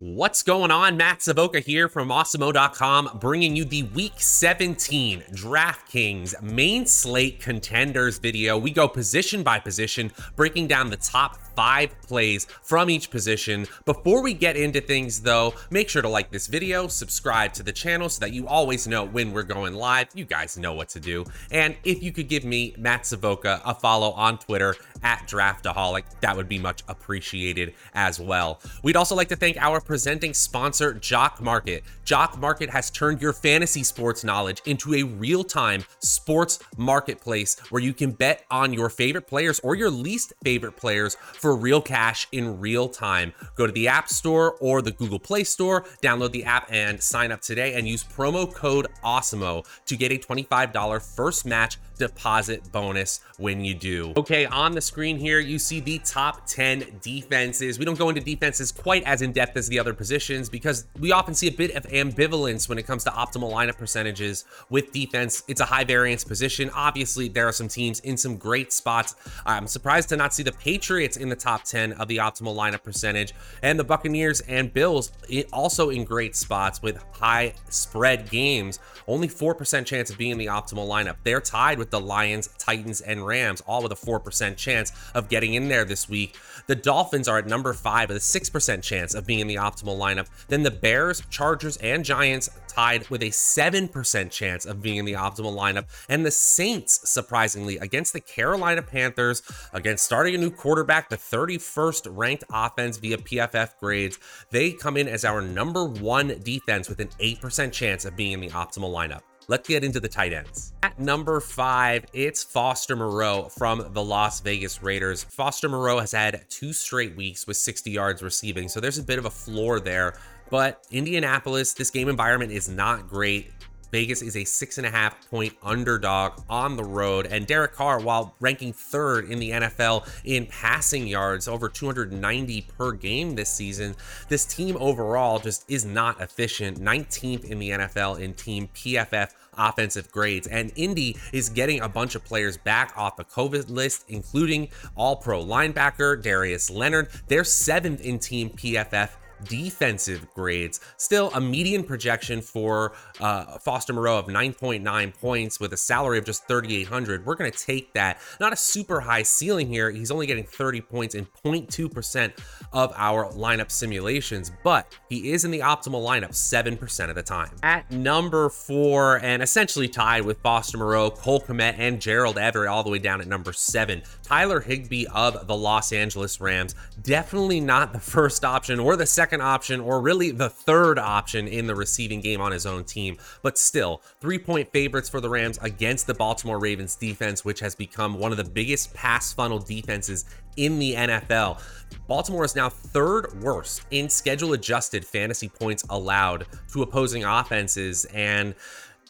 What's going on? Matt Savoca here from Awesemo.com, bringing you the Week 17 DraftKings main slate contenders video. We go position by position, breaking down the top five plays from each position. Before we get into things, though, make sure to like this video, subscribe to the channel so that you always know when we're going live. You guys know what to do. And if you could give me, Matt Savoca, a follow on Twitter at Draftaholic, that would be much appreciated as well. We'd also like to thank our presenting sponsor, Jock Market. Jock Market has turned your fantasy sports knowledge into a real time sports marketplace where you can bet on your favorite players or your least favorite players for real cash in real time. Go to the App Store or the Google Play Store, download the app, and sign up today and use promo code AWESEMO to get a $25 first match deposit bonus when you do. Okay, on the screen here, you see the top 10 defenses. We don't go into defenses quite as in depth as the other positions because we often see a bit of ambivalence when it comes to optimal lineup percentages with defense. It's a high variance position. Obviously, there are some teams in some great spots. I'm surprised to not see the Patriots in the top 10 of the optimal lineup percentage and the Buccaneers and Bills also in great spots with high spread games. Only 4% chance of being in the optimal lineup. They're tied with the Lions, Titans, and Rams, all with a 4% chance of getting in there this week. The Dolphins are at number five with a 6% chance of being in the optimal lineup. Then the Bears, Chargers, and Giants tied with a 7% chance of being in the optimal lineup. And the Saints, surprisingly, against the Carolina Panthers, against starting a new quarterback, the 31st ranked offense via PFF grades, they come in as our number one defense with an 8% chance of being in the optimal lineup. Let's get into the tight ends. At number five, it's Foster Moreau from the Las Vegas Raiders. Foster Moreau has had two straight weeks with 60 yards receiving, so there's a bit of a floor there. But Indianapolis, this game environment is not great. Vegas is a six and a half point underdog on the road. And Derek Carr, while ranking third in the NFL in passing yards, over 290 per game this season, this team overall just is not efficient. 19th in the NFL in team PFF offensive grades. And Indy is getting a bunch of players back off the COVID list, including all pro linebacker Darius Leonard. They're seventh in team PFF defensive grades. Still a median projection for uh, Foster Moreau of 9.9 points with a salary of just 3,800. We're going to take that. Not a super high ceiling here. He's only getting 30 points in 0.2% of our lineup simulations, but he is in the optimal lineup 7% of the time. At number four, and essentially tied with Foster Moreau, Cole Kmet, and Gerald Everett all the way down at number seven, Tyler Higbee of the Los Angeles Rams. Definitely not the first option or the second second option or really the third option in the receiving game on his own team. But still, three point favorites for the Rams against the Baltimore Ravens defense, which has become one of the biggest pass funnel defenses in the NFL. Baltimore is now third worst in schedule adjusted fantasy points allowed to opposing offenses. And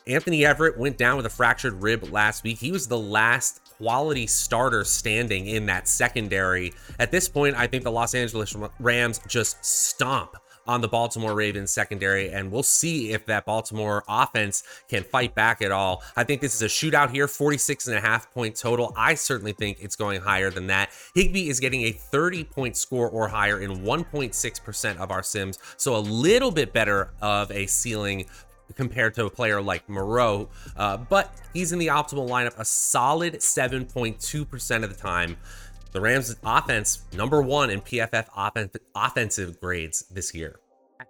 Anthony Averett went down with a fractured rib last week. He was the last quality starter standing in that secondary. At this point, I think the Los Angeles Rams just stomp on the Baltimore Ravens secondary, and we'll see if that Baltimore offense can fight back at all. I think this is a shootout here, 46 and a half point total. I certainly think it's going higher than that. Higbee is getting a 30 point score or higher in 1.6% of our sims, so a little bit better of a ceiling compared to a player like Moreau, uh, but he's in the optimal lineup a solid 7.2% of the time. The Rams' offense, number one in PFF offen- offensive grades this year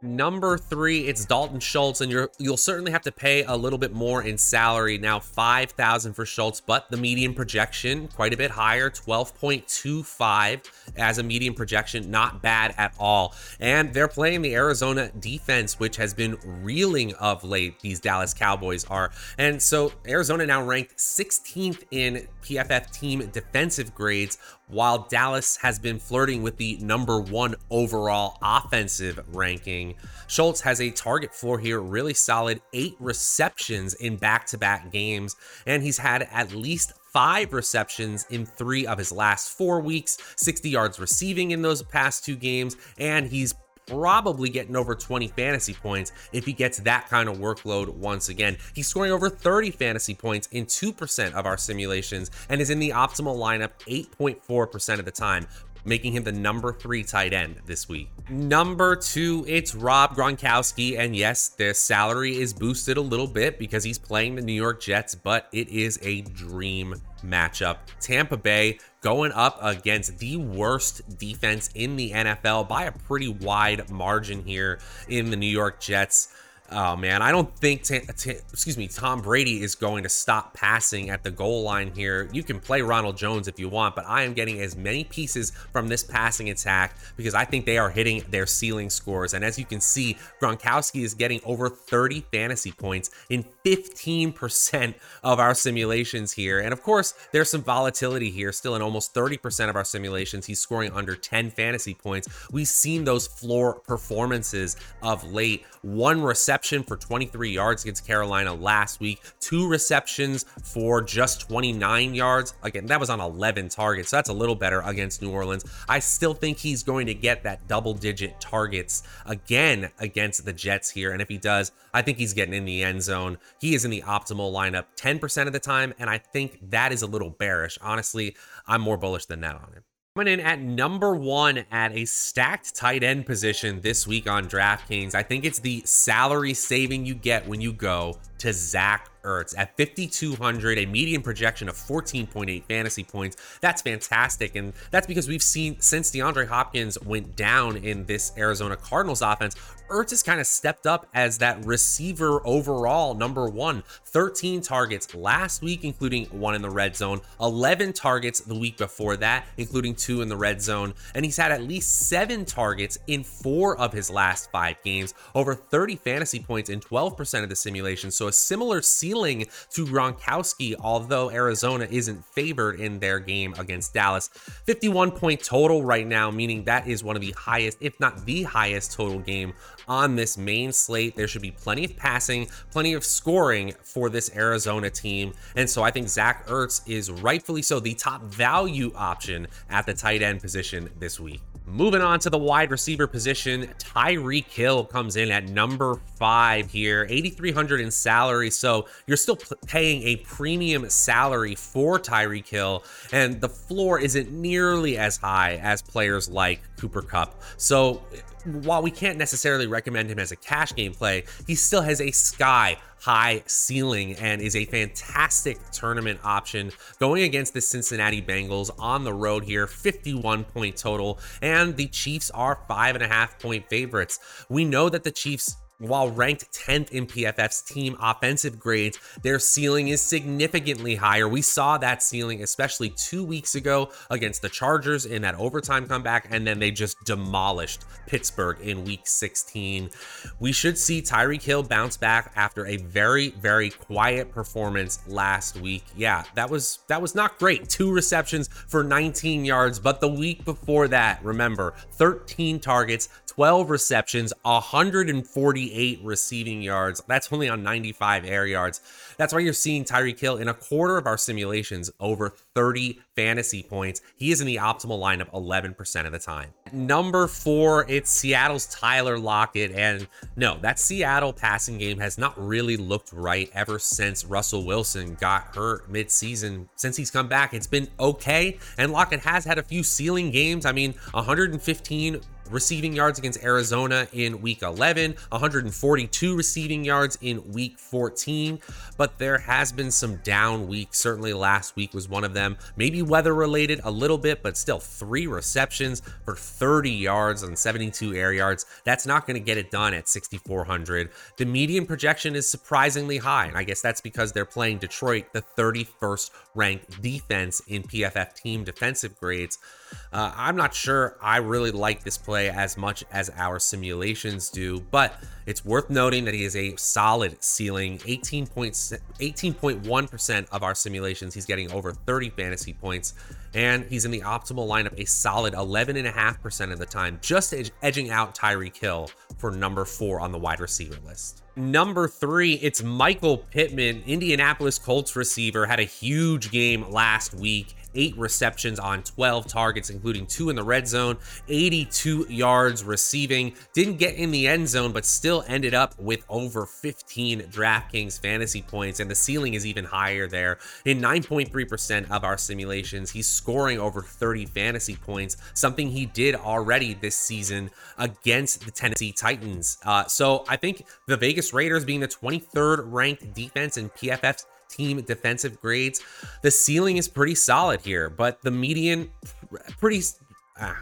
number three, it's Dalton Schultz, and you're you'll certainly have to pay a little bit more in salary now, five thousand for Schultz, but the median projection quite a bit higher, twelve point two five as a median projection, not bad at all. And they're playing the Arizona defense, which has been reeling of late. These Dallas Cowboys are, and so Arizona now ranked 16th in PFF team defensive grades, while Dallas has been flirting with the number one overall offensive ranking. Schultz has a target floor here, really solid, eight receptions in back to back games, and he's had at least five receptions in three of his last four weeks, 60 yards receiving in those past two games, and he's probably getting over 20 fantasy points if he gets that kind of workload once again. He's scoring over 30 fantasy points in 2% of our simulations and is in the optimal lineup 8.4% of the time. making him the number three tight end this week. Number two, it's Rob Gronkowski. And yes, their salary is boosted a little bit because he's playing the New York Jets, but it is a dream matchup. Tampa Bay going up against the worst defense in the NFL by a pretty wide margin here in the New York Jets. Oh man, I don't think t- t- excuse me, Tom Brady is going to stop passing at the goal line here. You can play Ronald Jones if you want, but I am getting as many pieces from this passing attack because I think they are hitting their ceiling scores. And as you can see, Gronkowski is getting over 30 fantasy points in 15% of our simulations here. And of course, there's some volatility here. Still in almost 30% of our simulations, he's scoring under 10 fantasy points. We've seen those floor performances of late. One reception reception for 23 yards against Carolina last week, two receptions for just 29 yards. Again, that was on 11 targets, so that's a little better against New Orleans. I still think he's going to get that double digit targets again against the Jets here. And if he does, I think he's getting in the end zone. He is in the optimal lineup 10% of the time, and I think that is a little bearish. Honestly, I'm more bullish than that on him. Coming in at number one at a stacked tight end position this week on DraftKings. I think it's the salary saving you get when you go to Zach Ertz at 5,200, a median projection of 14.8 fantasy points. That's fantastic. And that's because we've seen since DeAndre Hopkins went down in this Arizona Cardinals offense, Ertz has kind of stepped up as that receiver overall, number one. 13 targets last week, including one in the red zone, 11 targets the week before that, including two in the red zone. And he's had at least seven targets in four of his last five games, over 30 fantasy points in 12% of the simulation. So a similar ceiling to Gronkowski, although Arizona isn't favored in their game against Dallas. 51 point total right now, meaning that is one of the highest, if not the highest total game on this main slate. There should be plenty of passing, plenty of scoring for this Arizona team. And so I think Zach Ertz is rightfully so the top value option at the tight end position this week. Moving on to the wide receiver position, Tyreek Hill comes in at number five here, 8,300 in salary. So you're still paying a premium salary for Tyreek Hill, and the floor isn't nearly as high as players like Cooper Kupp. So while we can't necessarily recommend him as a cash game play, he still has a sky high ceiling and is a fantastic tournament option going against the Cincinnati Bengals on the road here, 51 point total. And the Chiefs are five and a half point favorites. We know that the Chiefs while ranked 10th in PFF's team offensive grades, their ceiling is significantly higher. We saw that ceiling, especially two weeks ago against the Chargers in that overtime comeback, and then they just demolished Pittsburgh in week 16. We should see Tyreek Hill bounce back after a very, very quiet performance last week. Yeah, that was that was not great. Two receptions for 19 yards, but the week before that, remember, 13 targets, 12 receptions, 148 receiving yards. That's only on 95 air yards. That's why you're seeing Tyreek Hill in a quarter of our simulations over 30 fantasy points. He is in the optimal lineup 11% of the time. Number four, it's Seattle's Tyler Lockett. And no, that Seattle passing game has not really looked right ever since Russell Wilson got hurt midseason. Since he's come back, it's been okay. And Lockett has had a few ceiling games. I mean, 115 receiving yards against Arizona in week 11, 142 receiving yards in week 14. But there has been some down weeks. Certainly last week was one of them. Maybe weather related a little bit, but still three receptions for 30 yards and 72 air yards. That's not going to get it done at 6,400. The median projection is surprisingly high. And I guess that's because they're playing Detroit, the 31st ranked defense in PFF team defensive grades. Uh, I'm not sure I really like this play as much as our simulations do, but it's worth noting that he is a solid ceiling 18.1% of our simulations. He's getting over 30 fantasy points, and he's in the optimal lineup a solid 11.5% of the time, just edging out Tyreek Hill for number four on the wide receiver list. Number three, it's Michael Pittman, Indianapolis Colts receiver, had a huge game last week eight receptions on 12 targets, including two in the red zone, 82 yards receiving. Didn't get in the end zone, but still ended up with over 15 DraftKings fantasy points, and the ceiling is even higher there. In 9.3% of our simulations, he's scoring over 30 fantasy points, something he did already this season against the Tennessee Titans. Uh, so I think the Vegas Raiders being the 23rd ranked defense in PFF's team defensive grades, the ceiling is pretty solid here, but the median pretty ah,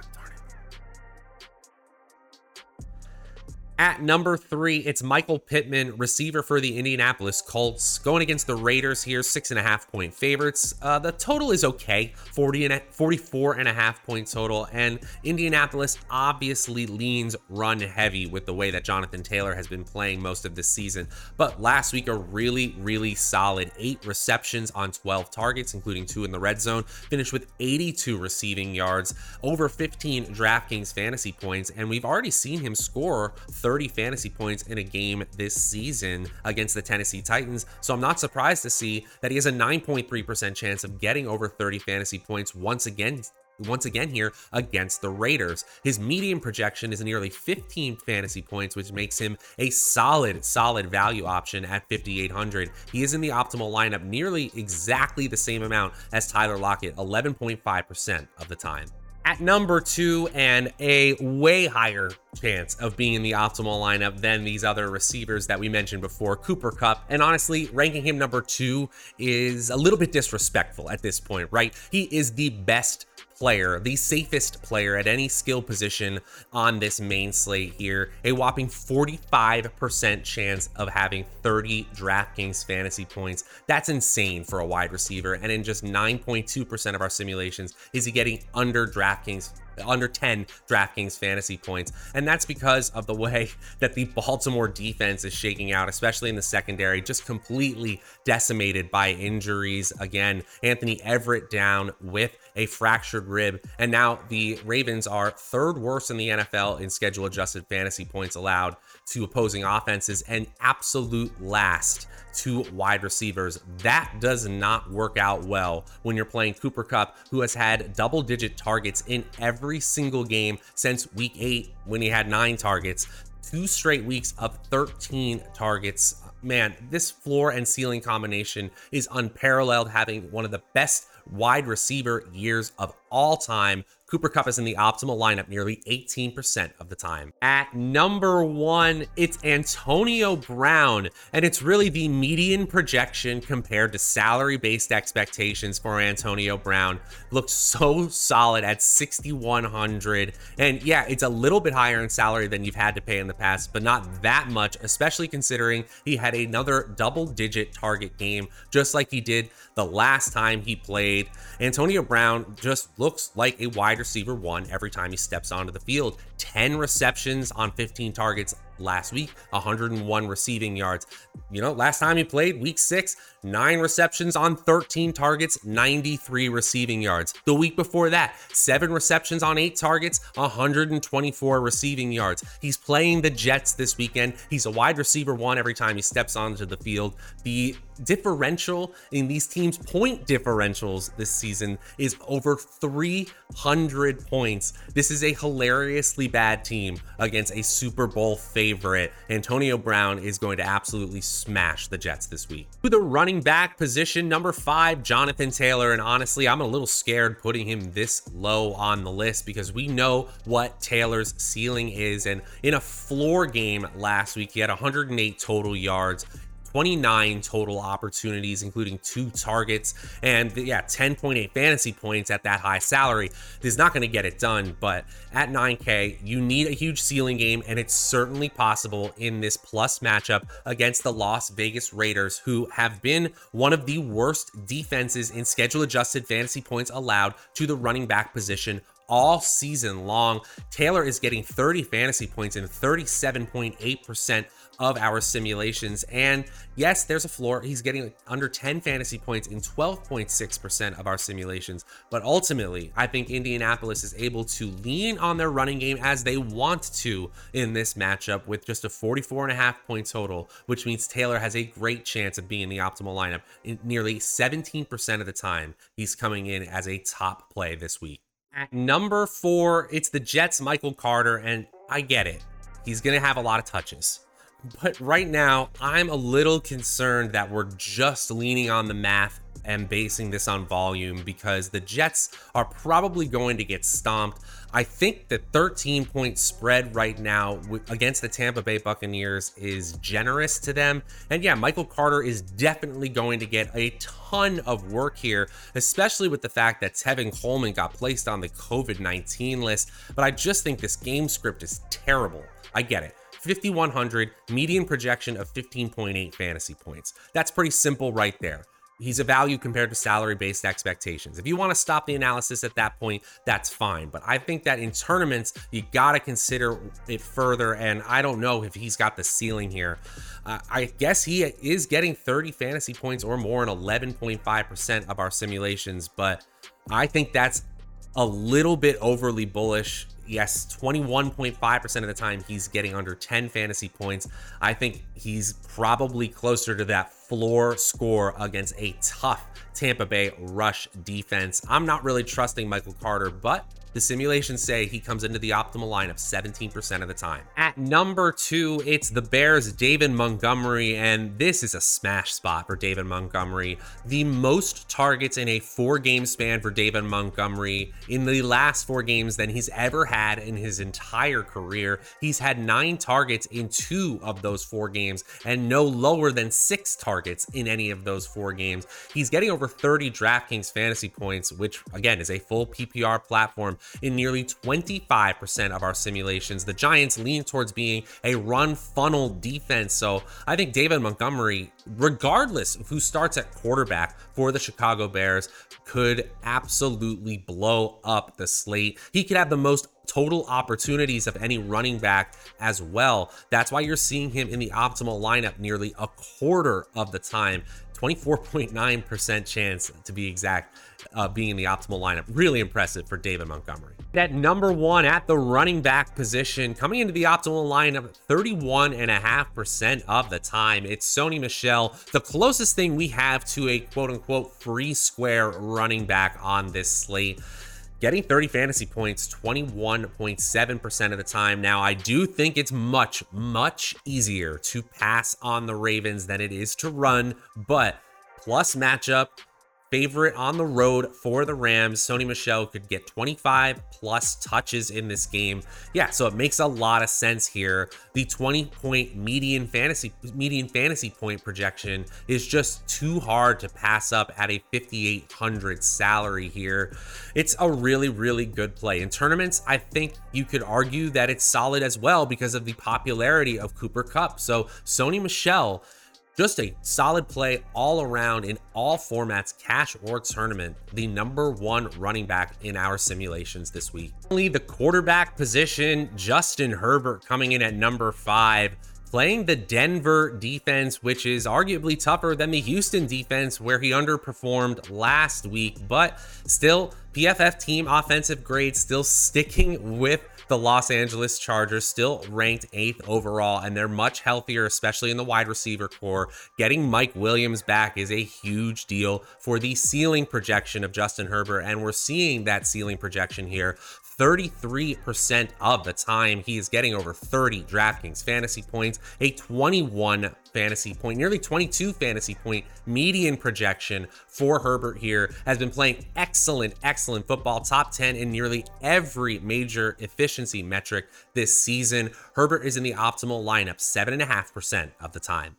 At number three, it's Michael Pittman, receiver for the Indianapolis Colts, going against the Raiders here, six and a half point favorites. Uh, the total is okay, 40 and a, 44 and a half point total, and Indianapolis obviously leans run heavy with the way that Jonathan Taylor has been playing most of this season. But last week, a really, really solid eight receptions on 12 targets, including two in the red zone, finished with 82 receiving yards, over 15 DraftKings fantasy points, and we've already seen him score 30 fantasy points in a game this season against the Tennessee Titans. So I'm not surprised to see that he has a 9.3% chance of getting over 30 fantasy points once again once again here against the Raiders. His median projection is nearly 15 fantasy points, which makes him a solid, solid value option at 5,800. He is in the optimal lineup nearly exactly the same amount as Tyler Lockett, 11.5% of the time. At number two, and a way higher chance of being in the optimal lineup than these other receivers that we mentioned before, Cooper Kupp. And honestly, ranking him number two is a little bit disrespectful at this point, right? He is the best player, the safest player at any skill position on this main slate here. A whopping 45% chance of having 30 DraftKings fantasy points. That's insane for a wide receiver. And in just 9.2% of our simulations, is he getting under DraftKings under 10 DraftKings fantasy points. And that's because of the way that the Baltimore defense is shaking out, especially in the secondary, just completely decimated by injuries. Again, Anthony Averett down with a fractured rib. And now the Ravens are third worst in the NFL in schedule adjusted fantasy points allowed to opposing offenses and absolute last to wide receivers. That does not work out well when you're playing Cooper Kupp, who has had double digit targets in every single game since week eight when he had nine targets. Two straight weeks of 13 targets. Man, this floor and ceiling combination is unparalleled, having one of the best wide receiver years of all time. Cooper Kupp is in the optimal lineup nearly 18% of the time. At number one, it's Antonio Brown, and it's really the median projection compared to salary based expectations for Antonio Brown. Looks so solid at 6,100. And yeah, it's a little bit higher in salary than you've had to pay in the past, but not that much, especially considering he had another double digit target game, just like he did the last time he played. Antonio Brown just looks like a wide receiver one every time he steps onto the field. 10 receptions on 15 targets last week, 101 receiving yards. You know, last time he played, week six, nine receptions on 13 targets, 93 receiving yards. The week before that, seven receptions on eight targets, 124 receiving yards. He's playing the Jets this weekend. He's a wide receiver one every time he steps onto the field. The differential in these teams' point differentials this season is over 300 points. This is a hilariously bad team against a Super Bowl favorite. Antonio Brown is going to absolutely smash the Jets this week. To the running back position, number five, Jonathan Taylor. And honestly, I'm a little scared putting him this low on the list because we know what Taylor's ceiling is. And in a floor game last week, he had 108 total yards. 29 total opportunities, including two targets, and yeah, 10.8 fantasy points at that high salary is not going to get it done. But at 9K, you need a huge ceiling game, and it's certainly possible in this plus matchup against the Las Vegas Raiders, who have been one of the worst defenses in schedule adjusted fantasy points allowed to the running back position all season long. Taylor is getting 30 fantasy points in 37.8% of our simulations. And yes, there's a floor. He's getting under 10 fantasy points in 12.6% of our simulations. But ultimately, I think Indianapolis is able to lean on their running game as they want to in this matchup with just a 44 and a half point total, which means Taylor has a great chance of being in the optimal lineup. In nearly 17% of the time, he's coming in as a top play this week. At number four, it's the Jets' Michael Carter, and I get it. He's going to have a lot of touches. But right now, I'm a little concerned that we're just leaning on the math and basing this on volume because the Jets are probably going to get stomped. I think the 13 point spread right now against the Tampa Bay Buccaneers is generous to them. And yeah, Michael Carter is definitely going to get a ton of work here, especially with the fact that Tevin Coleman got placed on the COVID 19 list. But I just think this game script is terrible. I get it. 5,100, median projection of 15.8 fantasy points. That's pretty simple right there. He's a value compared to salary based expectations. If you want to stop the analysis at that point, that's fine. But I think that in tournaments, you got to consider it further. And I don't know if he's got the ceiling here. Uh, I guess he is getting 30 fantasy points or more in 11.5% of our simulations. But I think that's a little bit overly bullish yes, 21.5% of the time he's getting under 10 fantasy points. I think he's probably closer to that floor score against a tough Tampa Bay rush defense. I'm not really trusting Michael Carter, but the simulations say he comes into the optimal lineup 17% of the time. At number two, it's the Bears' David Montgomery, and this is a smash spot for David Montgomery. The most targets in a four game span for David Montgomery in the last four games than he's ever had in his entire career. He's had nine targets in two of those four games and no lower than six targets in any of those four games. He's getting over 30 DraftKings fantasy points, which again is a full PPR platform in nearly 25% of our simulations. The Giants lean towards being a run funnel defense. So I think David Montgomery, regardless of who starts at quarterback for the Chicago Bears, could absolutely blow up the slate. He could have the most total opportunities of any running back as well. That's why you're seeing him in the optimal lineup nearly a quarter of the time. 24.9% chance to be exact uh, being in the optimal lineup. Really impressive for David Montgomery. At number one at the running back position, coming into the optimal lineup 31.5% of the time, it's Sony Michel, the closest thing we have to a quote unquote free square running back on this slate getting 30 fantasy points 21.7% of the time. Now, I do think it's much, much easier to pass on the Ravens than it is to run, but plus matchup, favorite on the road for the Rams. Sony Michel could get 25 plus touches in this game. Yeah, so it makes a lot of sense here. The 20 point median fantasy median fantasy point projection is just too hard to pass up at a 5800 salary here. It's a really really good play. In tournaments, I think you could argue that it's solid as well because of the popularity of Cooper Kupp. So Sony Michel just a solid play all around in all formats, cash or tournament. The number one running back in our simulations this week. Only the quarterback position, Justin Herbert coming in at number five playing the Denver defense, which is arguably tougher than the Houston defense, where he underperformed last week. But still, PFF team offensive grade still sticking with the Los Angeles Chargers, still ranked eighth overall, and they're much healthier, especially in the wide receiver corps. Getting Mike Williams back is a huge deal for the ceiling projection of Justin Herbert, and we're seeing that ceiling projection here 33% of the time. He is getting over 30 DraftKings fantasy points, a 21 fantasy point, nearly 22 fantasy point median projection for Herbert here. Has been playing excellent, excellent football, top 10 in nearly every major efficiency metric this season. Herbert is in the optimal lineup 7.5% of the time.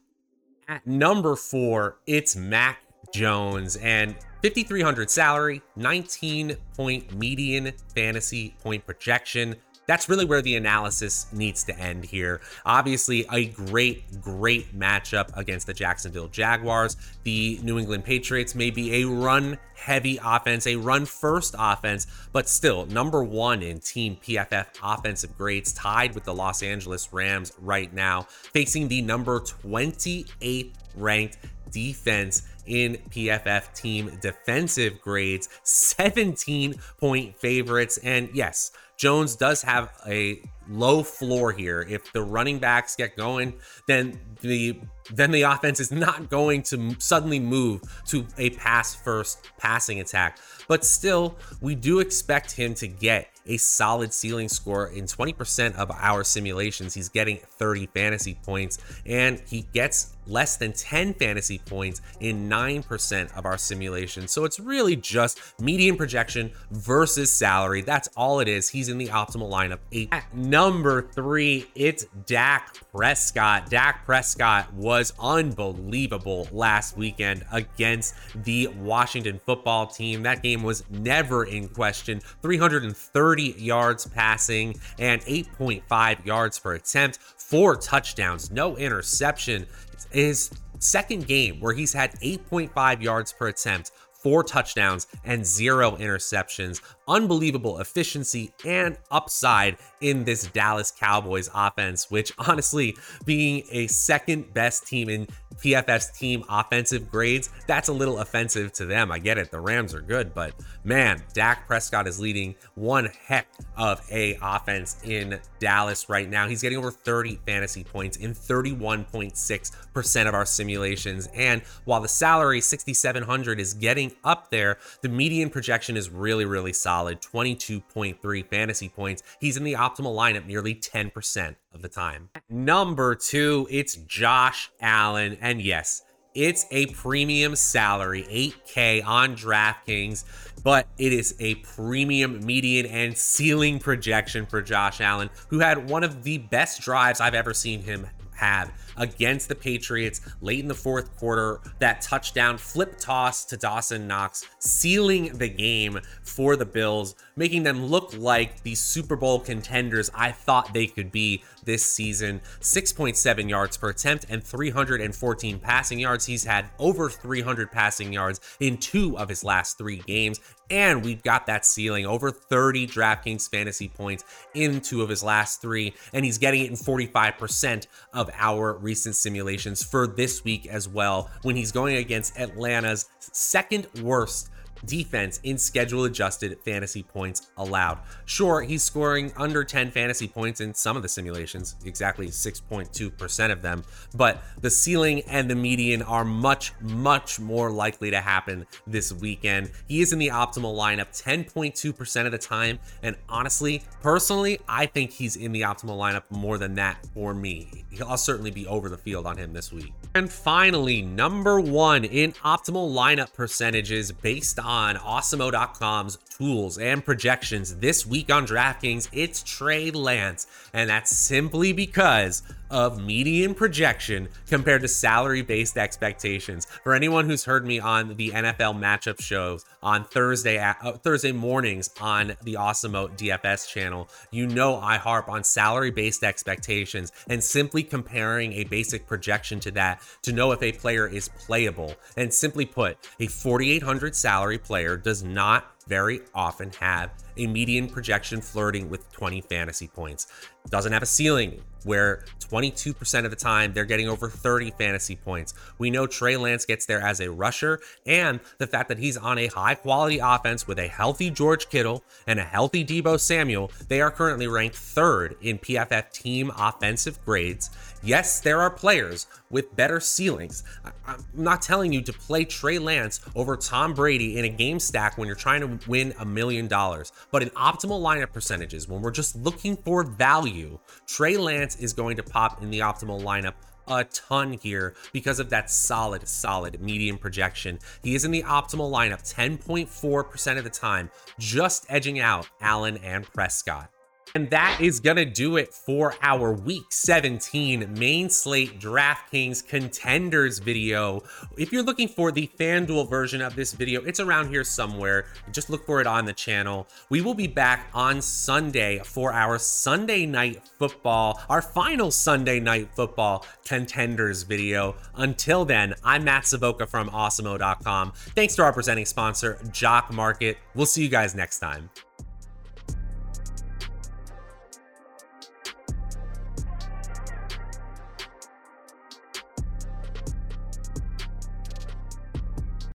At number four, it's Mac Jones and 5,300 salary, 19 point median fantasy point projection. That's really where the analysis needs to end here. Obviously, a great, great matchup against the Jacksonville Jaguars. The New England Patriots may be a run heavy offense, a run first offense, but still number one in team PFF offensive grades, tied with the Los Angeles Rams right now, facing the number 28th ranked defense in PFF team defensive grades, 17 point favorites. And yes, Jones does have a low floor here. If the running backs get going, then the then the offense is not going to suddenly move to a pass first passing attack. But still, we do expect him to get a solid ceiling score in 20% of our simulations. He's getting 30 fantasy points and he gets less than 10 fantasy points in 9% of our simulations. So it's really just median projection versus salary. That's all it is. He's in the optimal lineup. Eight. At number three, it's Dak Prescott. Dak Prescott was unbelievable last weekend against the Washington football team. That game was never in question. 330 yards passing and 8.5 yards per attempt, four touchdowns, no interception his second game where he's had 8.5 yards per attempt, four touchdowns, and zero interceptions. Unbelievable efficiency and upside in this Dallas Cowboys offense, which honestly, being a second best team in PFF's team offensive grades, that's a little offensive to them. I get it. The Rams are good, but man, Dak Prescott is leading one heck of a offense in Dallas right now. He's getting over 30 fantasy points in 31.6% of our simulations. And while the salary 6700 is getting up there, the median projection is really really solid, 22.3 fantasy points. He's in the optimal lineup nearly 10% of the time. Number 2, it's Josh Allen and yes, it's a premium salary, 8K on DraftKings, but it is a premium median and ceiling projection for Josh Allen, who had one of the best drives I've ever seen him have against the Patriots late in the fourth quarter. That touchdown flip toss to Dawson Knox, sealing the game for the Bills, making them look like the Super Bowl contenders I thought they could be this season. 6.7 yards per attempt and 314 passing yards. He's had over 300 passing yards in two of his last three games. And we've got that ceiling over 30 DraftKings fantasy points in two of his last three. And he's getting it in 45% of our recent simulations for this week as well when he's going against Atlanta's second worst defense in schedule adjusted fantasy points allowed. Sure, he's scoring under 10 fantasy points in some of the simulations, exactly 6.2% of them, but the ceiling and the median are much, much more likely to happen this weekend. He is in the optimal lineup 10.2% of the time, and honestly, personally, I think he's in the optimal lineup more than that for me. I'll certainly be over the field on him this week. And finally, number one in optimal lineup percentages based on On awesemo.com's tools and projections this week on DraftKings, it's Trey Lance. And that's simply because of median projection compared to salary based expectations. For anyone who's heard me on the NFL matchup shows on Thursday uh, Thursday mornings on the Awesemo DFS channel, you know I harp on salary based expectations and simply comparing a basic projection to that to know if a player is playable. And simply put, a 4800 salary player does not very often have a median projection flirting with 20 fantasy points. Doesn't have a ceiling where 22% of the time they're getting over 30 fantasy points. We know Trey Lance gets there as a rusher, and the fact that he's on a high quality offense with a healthy George Kittle and a healthy Deebo Samuel, they are currently ranked third in PFF team offensive grades. Yes, there are players with better ceilings. I'm not telling you to play Trey Lance over Tom Brady in a game stack when you're trying to win a million dollars. But in optimal lineup percentages, when we're just looking for value, Trey Lance is going to pop in the optimal lineup a ton here because of that solid, solid medium projection. He is in the optimal lineup 10.4% of the time, just edging out Allen and Prescott. And that is gonna do it for our week 17 main slate DraftKings contenders video. If you're looking for the FanDuel version of this video, it's around here somewhere. Just look for it on the channel. We will be back on Sunday for our Sunday night football, our final Sunday night football contenders video. Until then, I'm Matt Savoca from Awesemo.com. Thanks to our presenting sponsor, Jock Market. We'll see you guys next time.